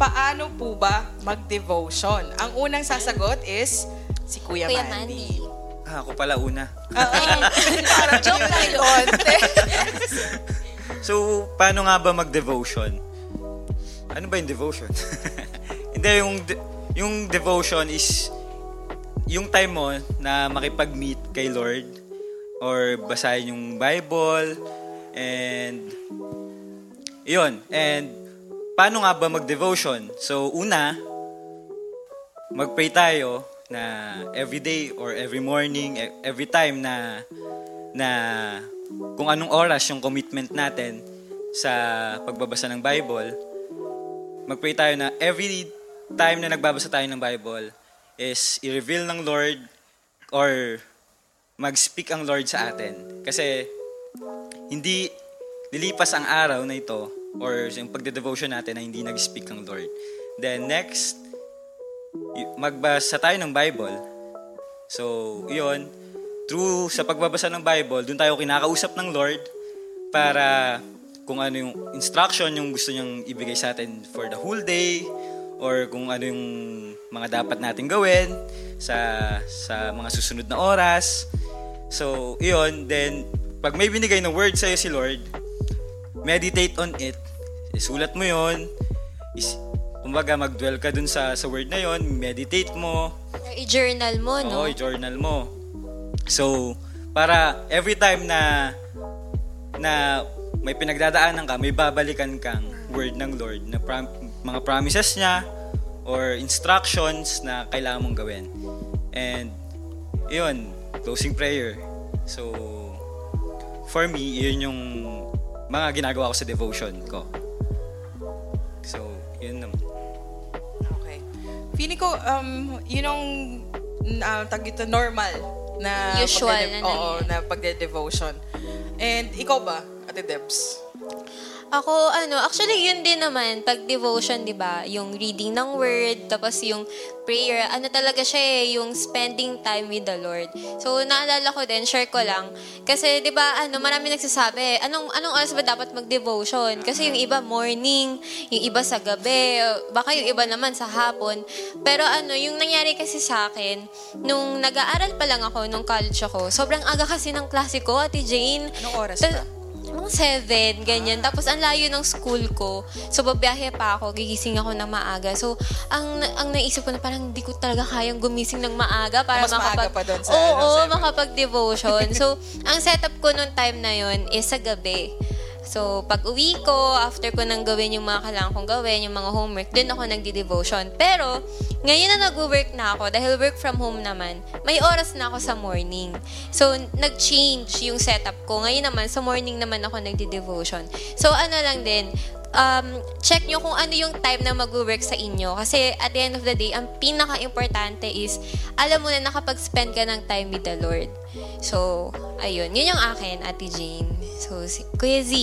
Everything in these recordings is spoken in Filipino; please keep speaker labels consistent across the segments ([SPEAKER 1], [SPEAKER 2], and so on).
[SPEAKER 1] paano po ba mag-devotion? Ang unang sasagot is si Kuya,
[SPEAKER 2] Kuya
[SPEAKER 1] Mandy.
[SPEAKER 2] Mandy.
[SPEAKER 3] Ah, ako pala una.
[SPEAKER 1] Parang joke lang yun.
[SPEAKER 3] So, paano nga ba mag-devotion? Ano ba yung devotion? Hindi, yung, de- yung devotion is yung time mo na makipag-meet kay Lord or basahin yung Bible and yun. And paano nga ba mag-devotion? So, una, mag-pray tayo na every day or every morning, e- every time na na kung anong oras yung commitment natin sa pagbabasa ng Bible, mag-pray tayo na every time na nagbabasa tayo ng Bible is i-reveal ng Lord or mag-speak ang Lord sa atin. Kasi hindi lilipas ang araw na ito or yung pagde-devotion natin na hindi nag-speak ang Lord. Then next, magbasa tayo ng Bible. So, yun. Through sa pagbabasa ng Bible, doon tayo kinakausap ng Lord para kung ano yung instruction yung gusto niyang ibigay sa atin for the whole day or kung ano yung mga dapat natin gawin sa sa mga susunod na oras. So, yun. Then, pag may binigay na word sa'yo si Lord, meditate on it. Isulat mo yon Is, kumbaga, mag-dwell ka dun sa, sa word na yon meditate mo,
[SPEAKER 2] i-journal mo, no?
[SPEAKER 3] Oo, i-journal mo. So, para every time na na may pinagdadaanan ka, may babalikan kang word ng Lord na prom- mga promises niya or instructions na kailangan mong gawin. And yun, closing prayer. So, for me, yun yung mga ginagawa ko sa devotion ko.
[SPEAKER 1] Feeling ko, um, yun ang uh, tag ito, normal na
[SPEAKER 2] Usual
[SPEAKER 1] pagde-
[SPEAKER 2] na
[SPEAKER 1] Oo, na pagde-devotion. And ikaw ba, Ate Debs?
[SPEAKER 2] Ako, ano, actually, yun din naman, pag devotion, di ba? Yung reading ng word, tapos yung prayer, ano talaga siya eh, yung spending time with the Lord. So, naalala ko din, share ko lang. Kasi, di ba, ano, marami nagsasabi, anong, anong oras ba dapat mag-devotion? Kasi yung iba, morning, yung iba sa gabi, baka yung iba naman sa hapon. Pero ano, yung nangyari kasi sa akin, nung nag-aaral pa lang ako, nung college ako, sobrang aga kasi ng klase ko, Ate Jane.
[SPEAKER 1] Anong oras ba?
[SPEAKER 2] Mga seven, ganyan. Tapos, ang layo ng school ko. So, babiyahe pa ako, gigising ako ng maaga. So, ang ang naisip ko na parang hindi ko talaga kayang gumising ng maaga para
[SPEAKER 1] Mas maaga
[SPEAKER 2] makapag...
[SPEAKER 1] pa dun sa,
[SPEAKER 2] Oo,
[SPEAKER 1] ano,
[SPEAKER 2] makapag-devotion. so, ang setup ko nung time na yon is sa gabi. So, pag uwi ko, after ko nang gawin yung mga kailangan kong gawin, yung mga homework, dun ako nagdi-devotion. Pero, ngayon na nag-work na ako, dahil work from home naman, may oras na ako sa morning. So, nag-change yung setup ko. Ngayon naman, sa morning naman ako nagdi-devotion. So, ano lang din, um, check nyo kung ano yung time na mag-work sa inyo. Kasi at the end of the day, ang pinaka-importante is, alam mo na nakapag-spend ka ng time with the Lord. So, ayun. Yun yung akin, Ate Jane. So, si, Kuya Z,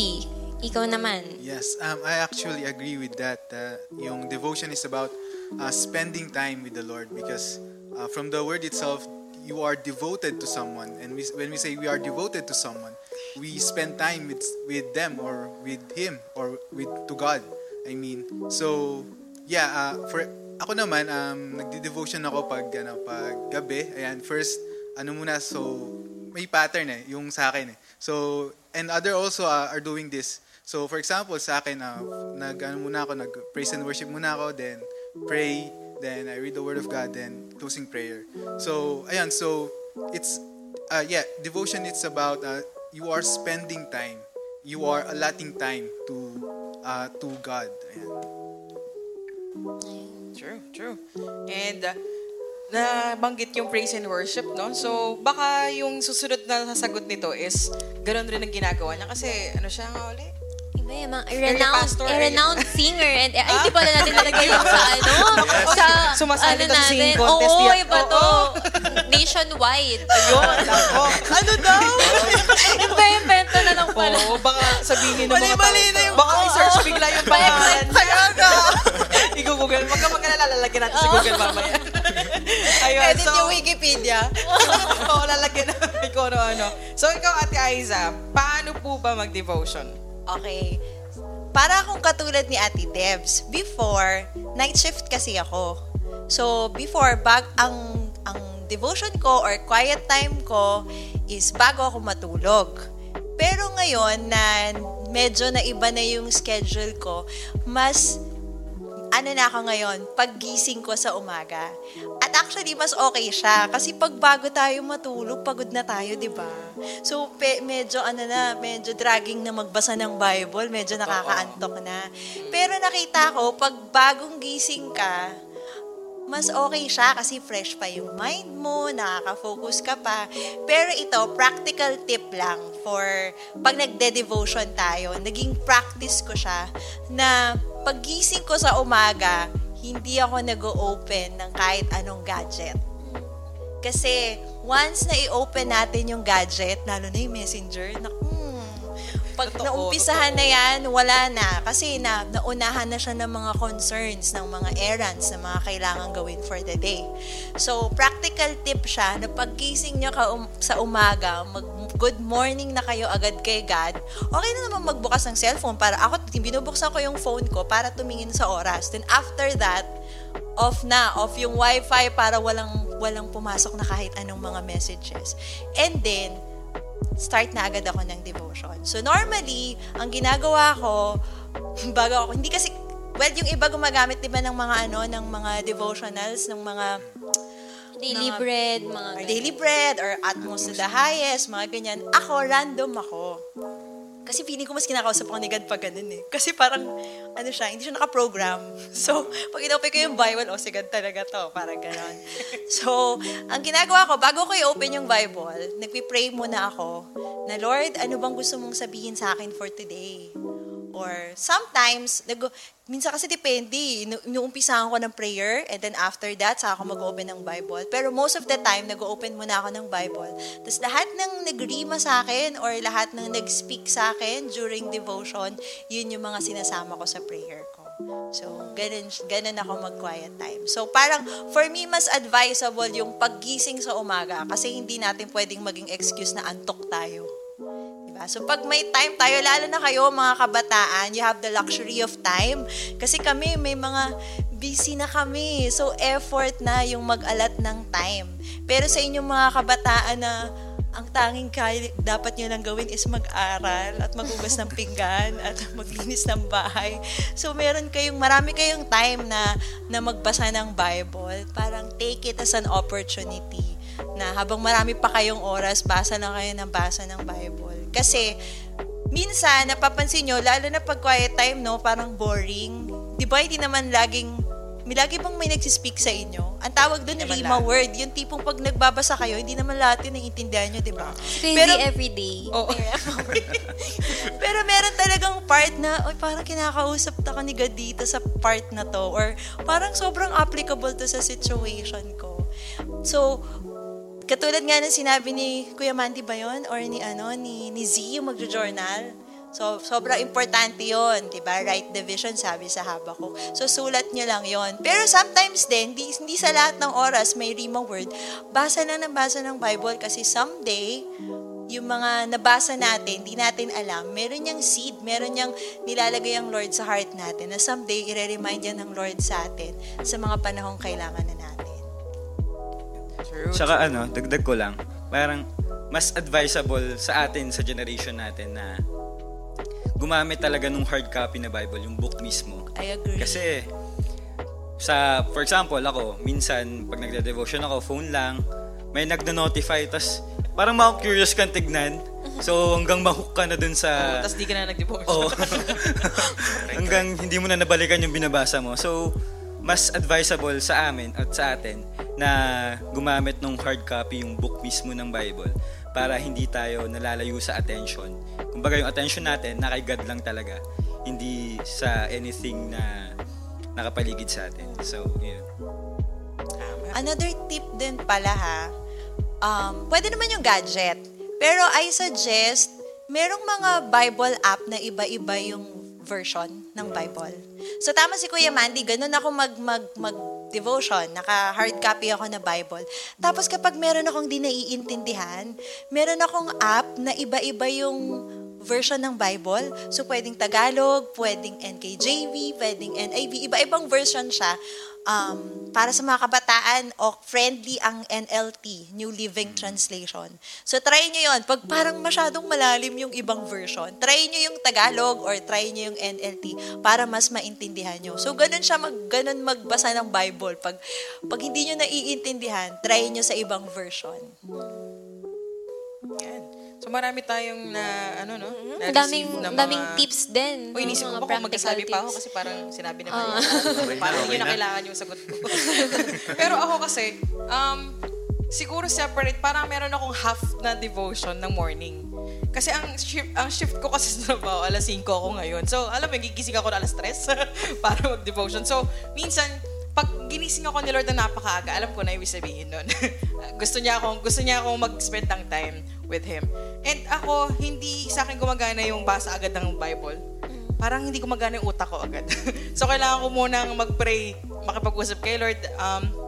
[SPEAKER 2] ikaw naman.
[SPEAKER 4] Yes, um, I actually agree with that. Uh, yung devotion is about uh, spending time with the Lord because uh, from the word itself, you are devoted to someone. And we, when we say we are devoted to someone, we spend time with, with them or with Him or with to God. I mean, so yeah, uh, for ako naman, um, nagdi-devotion ako pag, ano, pag gabi. Ayan, first, ano muna, so may pattern eh, yung sa akin eh. So, and other also uh, are doing this. So, for example, sa akin, uh, nag, ano muna ako, nag praise and worship muna ako, then pray, then I read the word of God, then closing prayer. So, ayan, so, it's, uh, yeah, devotion, it's about, uh, you are spending time, you are allotting time to, uh, to God. Ayan.
[SPEAKER 1] True, true. And uh, nabanggit yung praise and worship, no? So, baka yung susunod na sasagot nito is ganun rin ang ginagawa niya. Kasi, ano siya nga uli?
[SPEAKER 2] Yung mga renowned, eh, renowned singer. And, ay, di pala natin nalagay yung sa ano? Sa,
[SPEAKER 1] Sumasali
[SPEAKER 2] ano
[SPEAKER 1] to sa singing
[SPEAKER 2] natin.
[SPEAKER 1] contest
[SPEAKER 2] Oo,
[SPEAKER 1] yan.
[SPEAKER 2] iba to. Nationwide.
[SPEAKER 1] Yun, ako. ano daw?
[SPEAKER 2] Invento na lang pala.
[SPEAKER 1] Oo, baka sabihin ng mga
[SPEAKER 5] Mali-mali
[SPEAKER 1] tao.
[SPEAKER 5] na yung-
[SPEAKER 1] Baka i-search bigla yung pangalan.
[SPEAKER 5] Kaya nga.
[SPEAKER 1] I-google. Wag ka magkalala, lalagyan natin sa Google mamaya. Ayun,
[SPEAKER 5] Edit
[SPEAKER 1] so,
[SPEAKER 5] yung Wikipedia.
[SPEAKER 1] Oo, lalagyan natin kung ano-ano. So, ikaw, Ate Aiza, paano po ba mag-devotion?
[SPEAKER 5] Okay. para akong katulad ni Ate Debs. Before, night shift kasi ako. So, before, bag, ang, ang devotion ko or quiet time ko is bago ako matulog. Pero ngayon na medyo na iba na yung schedule ko, mas ano na ako ngayon, paggising ko sa umaga. At actually, mas okay siya. Kasi pag bago tayo matulog, pagod na tayo, di ba? So, pe, medyo ano na, medyo dragging na magbasa ng Bible, medyo nakakaantok na. Pero nakita ko, pag bagong gising ka, mas okay siya kasi fresh pa yung mind mo, nakaka-focus ka pa. Pero ito, practical tip lang for pag nagde-devotion tayo, naging practice ko siya na paggising ko sa umaga, hindi ako nag-open ng kahit anong gadget. Kasi once na i-open natin yung gadget, lalo na yung messenger, naku, pag
[SPEAKER 1] Totoo,
[SPEAKER 5] naumpisahan na yan, wala na. Kasi na, naunahan na siya ng mga concerns, ng mga errands na mga kailangan gawin for the day. So, practical tip siya na pagkising nyo ka um- sa umaga, mag good morning na kayo agad kay God, okay na naman magbukas ng cellphone para ako, binubuksan ko yung phone ko para tumingin sa oras. Then after that, off na, off yung wifi para walang walang pumasok na kahit anong mga messages. And then, start na agad ako ng devotion. So normally, ang ginagawa ko, bago ako, hindi kasi, well, yung iba gumagamit, di ba, ng mga ano, ng mga devotionals, ng mga
[SPEAKER 2] Daily
[SPEAKER 5] Mga-
[SPEAKER 2] bread, mga
[SPEAKER 5] or daily bread, or atmos to the highest, mga ganyan. Ako, random ako. Kasi feeling ko mas kinakausap ako ni God pag ganun eh. Kasi parang, ano siya, hindi siya nakaprogram. So, pag inopen ko yung Bible, oh, si God talaga to. Parang ganon. So, ang ginagawa ko, bago ko i-open yung Bible, nagpi-pray muna ako na, Lord, ano bang gusto mong sabihin sa akin for today? Or sometimes, nag, minsan kasi depende. inu- Inuumpisahan ko ng prayer and then after that, saka ako mag-open ng Bible. Pero most of the time, nag-open muna ako ng Bible. Tapos lahat ng nagrima sa akin or lahat ng nag-speak sa akin during devotion, yun yung mga sinasama ko sa prayer ko. So, ganun, ganun ako mag-quiet time. So, parang, for me, mas advisable yung paggising sa umaga kasi hindi natin pwedeng maging excuse na antok tayo. Diba? So, pag may time tayo, lalo na kayo, mga kabataan, you have the luxury of time. Kasi kami, may mga busy na kami. So, effort na yung mag-alat ng time. Pero sa inyong mga kabataan na ang tanging kaya dapat nyo lang gawin is mag-aral at magugas ng pinggan at maglinis ng bahay. So, meron kayong, marami kayong time na, na magbasa ng Bible. Parang take it as an opportunity na habang marami pa kayong oras, basa na kayo ng basa ng Bible. Kasi, minsan, napapansin nyo, lalo na pag quiet time, no, parang boring. Di ba, hindi naman laging, may lagi bang may nagsispeak sa inyo? Ang tawag doon, lima
[SPEAKER 1] lahat.
[SPEAKER 5] word. Yung tipong pag nagbabasa kayo, hindi naman lahat yun naiintindihan nyo, di ba?
[SPEAKER 2] Crazy everyday.
[SPEAKER 1] Oo.
[SPEAKER 5] Pero meron talagang part na, oy, parang kinakausap ta ka ni God dito sa part na to. Or parang sobrang applicable to sa situation ko. So, katulad nga ng sinabi ni Kuya Mandy ba yun? Or ni, ano, ni, ni Z, yung magjo-journal. So, sobrang importante yon di ba? Right division, sabi sa haba ko. So, sulat nyo lang yon Pero sometimes din, hindi, hindi sa lahat ng oras may rima word. Basa lang ng basa ng Bible kasi someday, yung mga nabasa natin, di natin alam, meron niyang seed, meron niyang nilalagay ang Lord sa heart natin na someday, i-remind yan ng Lord sa atin sa mga panahong kailangan na natin.
[SPEAKER 1] True.
[SPEAKER 3] Saka ano, dagdag ko lang, parang mas advisable sa atin, sa generation natin na gumamit talaga nung hard copy na Bible, yung book mismo.
[SPEAKER 5] I agree.
[SPEAKER 3] Kasi, sa, for example, ako, minsan, pag nagde-devotion ako, phone lang, may nagna-notify, tas parang ma-curious kang tignan. So, hanggang mahook ka na dun sa...
[SPEAKER 1] Tapos di ka na nag-devotion.
[SPEAKER 3] Oo. hanggang hindi mo na nabalikan yung binabasa mo. So, mas advisable sa amin at sa atin na gumamit ng hard copy yung book mismo ng Bible para hindi tayo nalalayo sa attention. Kumbaga yung attention natin, na kay God lang talaga. Hindi sa anything na nakapaligid sa atin. So, yun.
[SPEAKER 5] Another tip din pala ha, um, pwede naman yung gadget. Pero I suggest, merong mga Bible app na iba-iba yung version ng Bible. So tama si Kuya Mandy, ganun ako mag, mag, mag devotion, naka hard copy ako na Bible. Tapos kapag meron akong di naiintindihan, meron akong app na iba-iba yung version ng Bible. So, pwedeng Tagalog, pwedeng NKJV, pwedeng NIV. Iba-ibang version siya um, para sa mga kabataan o friendly ang NLT, New Living Translation. So, try nyo yon Pag parang masyadong malalim yung ibang version, try nyo yung Tagalog or try nyo yung NLT para mas maintindihan nyo. So, ganun siya, mag, ganun magbasa ng Bible. Pag, pag hindi nyo naiintindihan, try nyo sa ibang version.
[SPEAKER 1] Yan. So marami tayong na, ano no?
[SPEAKER 2] Ang
[SPEAKER 1] na-receive
[SPEAKER 2] daming,
[SPEAKER 1] na mga-
[SPEAKER 2] daming tips din.
[SPEAKER 1] Uy, inisip ko ba kung magkasabi
[SPEAKER 2] practical
[SPEAKER 1] pa ako kasi parang sinabi
[SPEAKER 2] Ah.
[SPEAKER 1] yun. parang yun na kailangan yung sagot ko. Pero ako kasi, um, siguro separate, parang meron akong half na devotion ng morning. Kasi ang shift, ang shift ko kasi sa trabaho, alas 5 ako ngayon. So, alam mo, gigising ako na alas 3 para mag-devotion. So, minsan, pag ginising ako ni Lord na napakaaga, alam ko na ibig sabihin nun. gusto niya akong, gusto niya akong mag-spend ng time with Him. And ako, hindi sa akin gumagana yung basa agad ng Bible. Parang hindi gumagana yung utak ko agad. so, kailangan ko munang mag-pray, makipag-usap kay Lord. Um,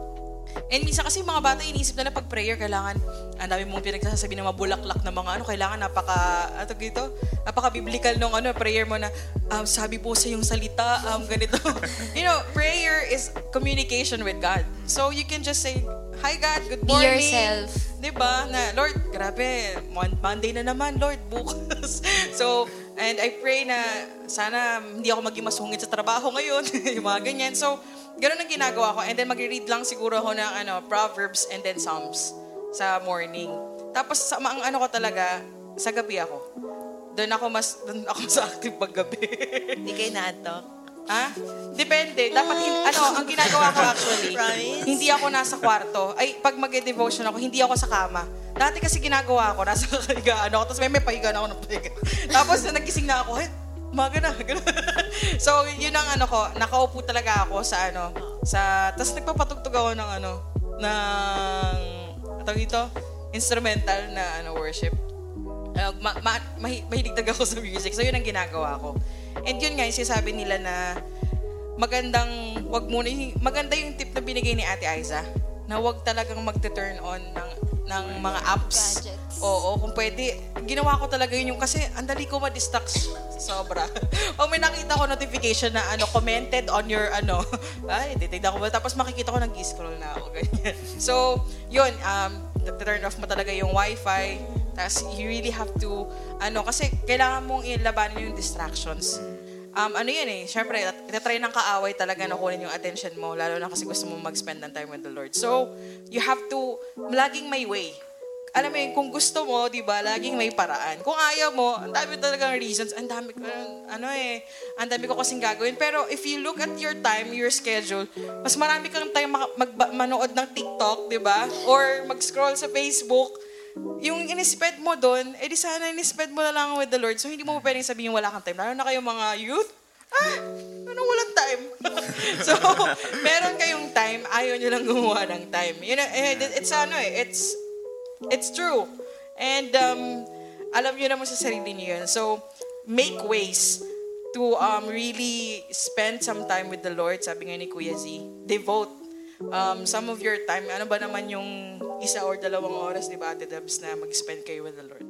[SPEAKER 1] And minsan kasi mga bata iniisip na pag prayer kailangan ang dami mong pinagsasabi ng mabulaklak na mga ano kailangan napaka ano dito? Napaka biblical nung ano prayer mo na um, sabi po sa yung salita um, ganito. You know prayer is communication with God. So you can just say hi God good
[SPEAKER 2] Be
[SPEAKER 1] morning.
[SPEAKER 2] yourself.
[SPEAKER 1] 'di ba na Lord grabe Mon- Monday na naman Lord bukas. So and I pray na sana hindi ako maging masungit sa trabaho ngayon yung mga ganyan. So Ganun ang ginagawa ko. And then magre-read lang siguro ako ng ano, Proverbs and then Psalms sa morning. Tapos sa ang ano ko talaga, sa gabi ako. Doon ako mas doon ako sa active paggabi.
[SPEAKER 5] Hindi kayo na-antok.
[SPEAKER 1] ha? Depende. Dapat hin- ano, ang ginagawa ko actually,
[SPEAKER 5] Promise?
[SPEAKER 1] hindi ako nasa kwarto. Ay, pag mag-devotion ako, hindi ako sa kama. Dati kasi ginagawa ko, nasa kahigaan ako, tapos may may pahigaan ako ng pahiga. tapos na nagising na ako, eh, umaga na. so, yun ang ano ko, nakaupo talaga ako sa ano, sa, tapos nagpapatugtog ako ng ano, ng, tawag dito, instrumental na ano, worship. Uh, ma- ma- mahi- mahilig talaga ako sa music. So, yun ang ginagawa ko. And yun nga, yung sinasabi nila na magandang, wag muna, maganda yung tip na binigay ni Ate Aiza, na wag talagang magte-turn on ng, ng mga apps.
[SPEAKER 2] Gadgets.
[SPEAKER 1] Oo, kung pwede. Ginawa ko talaga yun yung kasi ang dali ko ma-distract sobra. Pag may nakita ko notification na ano, commented on your ano, ay, titignan ko ba? Tapos makikita ko nag-scroll na ako. Ganyan. So, yun, um, turn off mo talaga yung wifi. Tapos you really have to, ano, kasi kailangan mong ilabanin yung distractions. Um, ano yun eh, syempre, itatry ng kaaway talaga na kunin yung attention mo, lalo na kasi gusto mo mag-spend ng time with the Lord. So, you have to, laging may way. Alam mo yun, kung gusto mo, di ba, laging may paraan. Kung ayaw mo, ang dami talagang reasons, ang dami ano eh, ang dami ko kasing gagawin. Pero if you look at your time, your schedule, mas marami kang time mag- manood ng TikTok, di ba? Or mag-scroll sa Facebook, yung inispend mo doon, eh di sana inispend mo na lang with the Lord. So hindi mo pwedeng sabihin wala kang time. Lalo na kayong mga youth, ah, anong walang time? so, meron kayong time, ayaw nyo lang gumawa ng time. You know, eh, it's ano eh, it's, it's true. And um, alam nyo naman sa sarili niyo yun. So, make ways to um, really spend some time with the Lord. Sabi nga ni Kuya Z, devote um, some of your time. Ano ba naman yung isa or dalawang oras, di ba, Ate Debs, na mag-spend kayo with the Lord?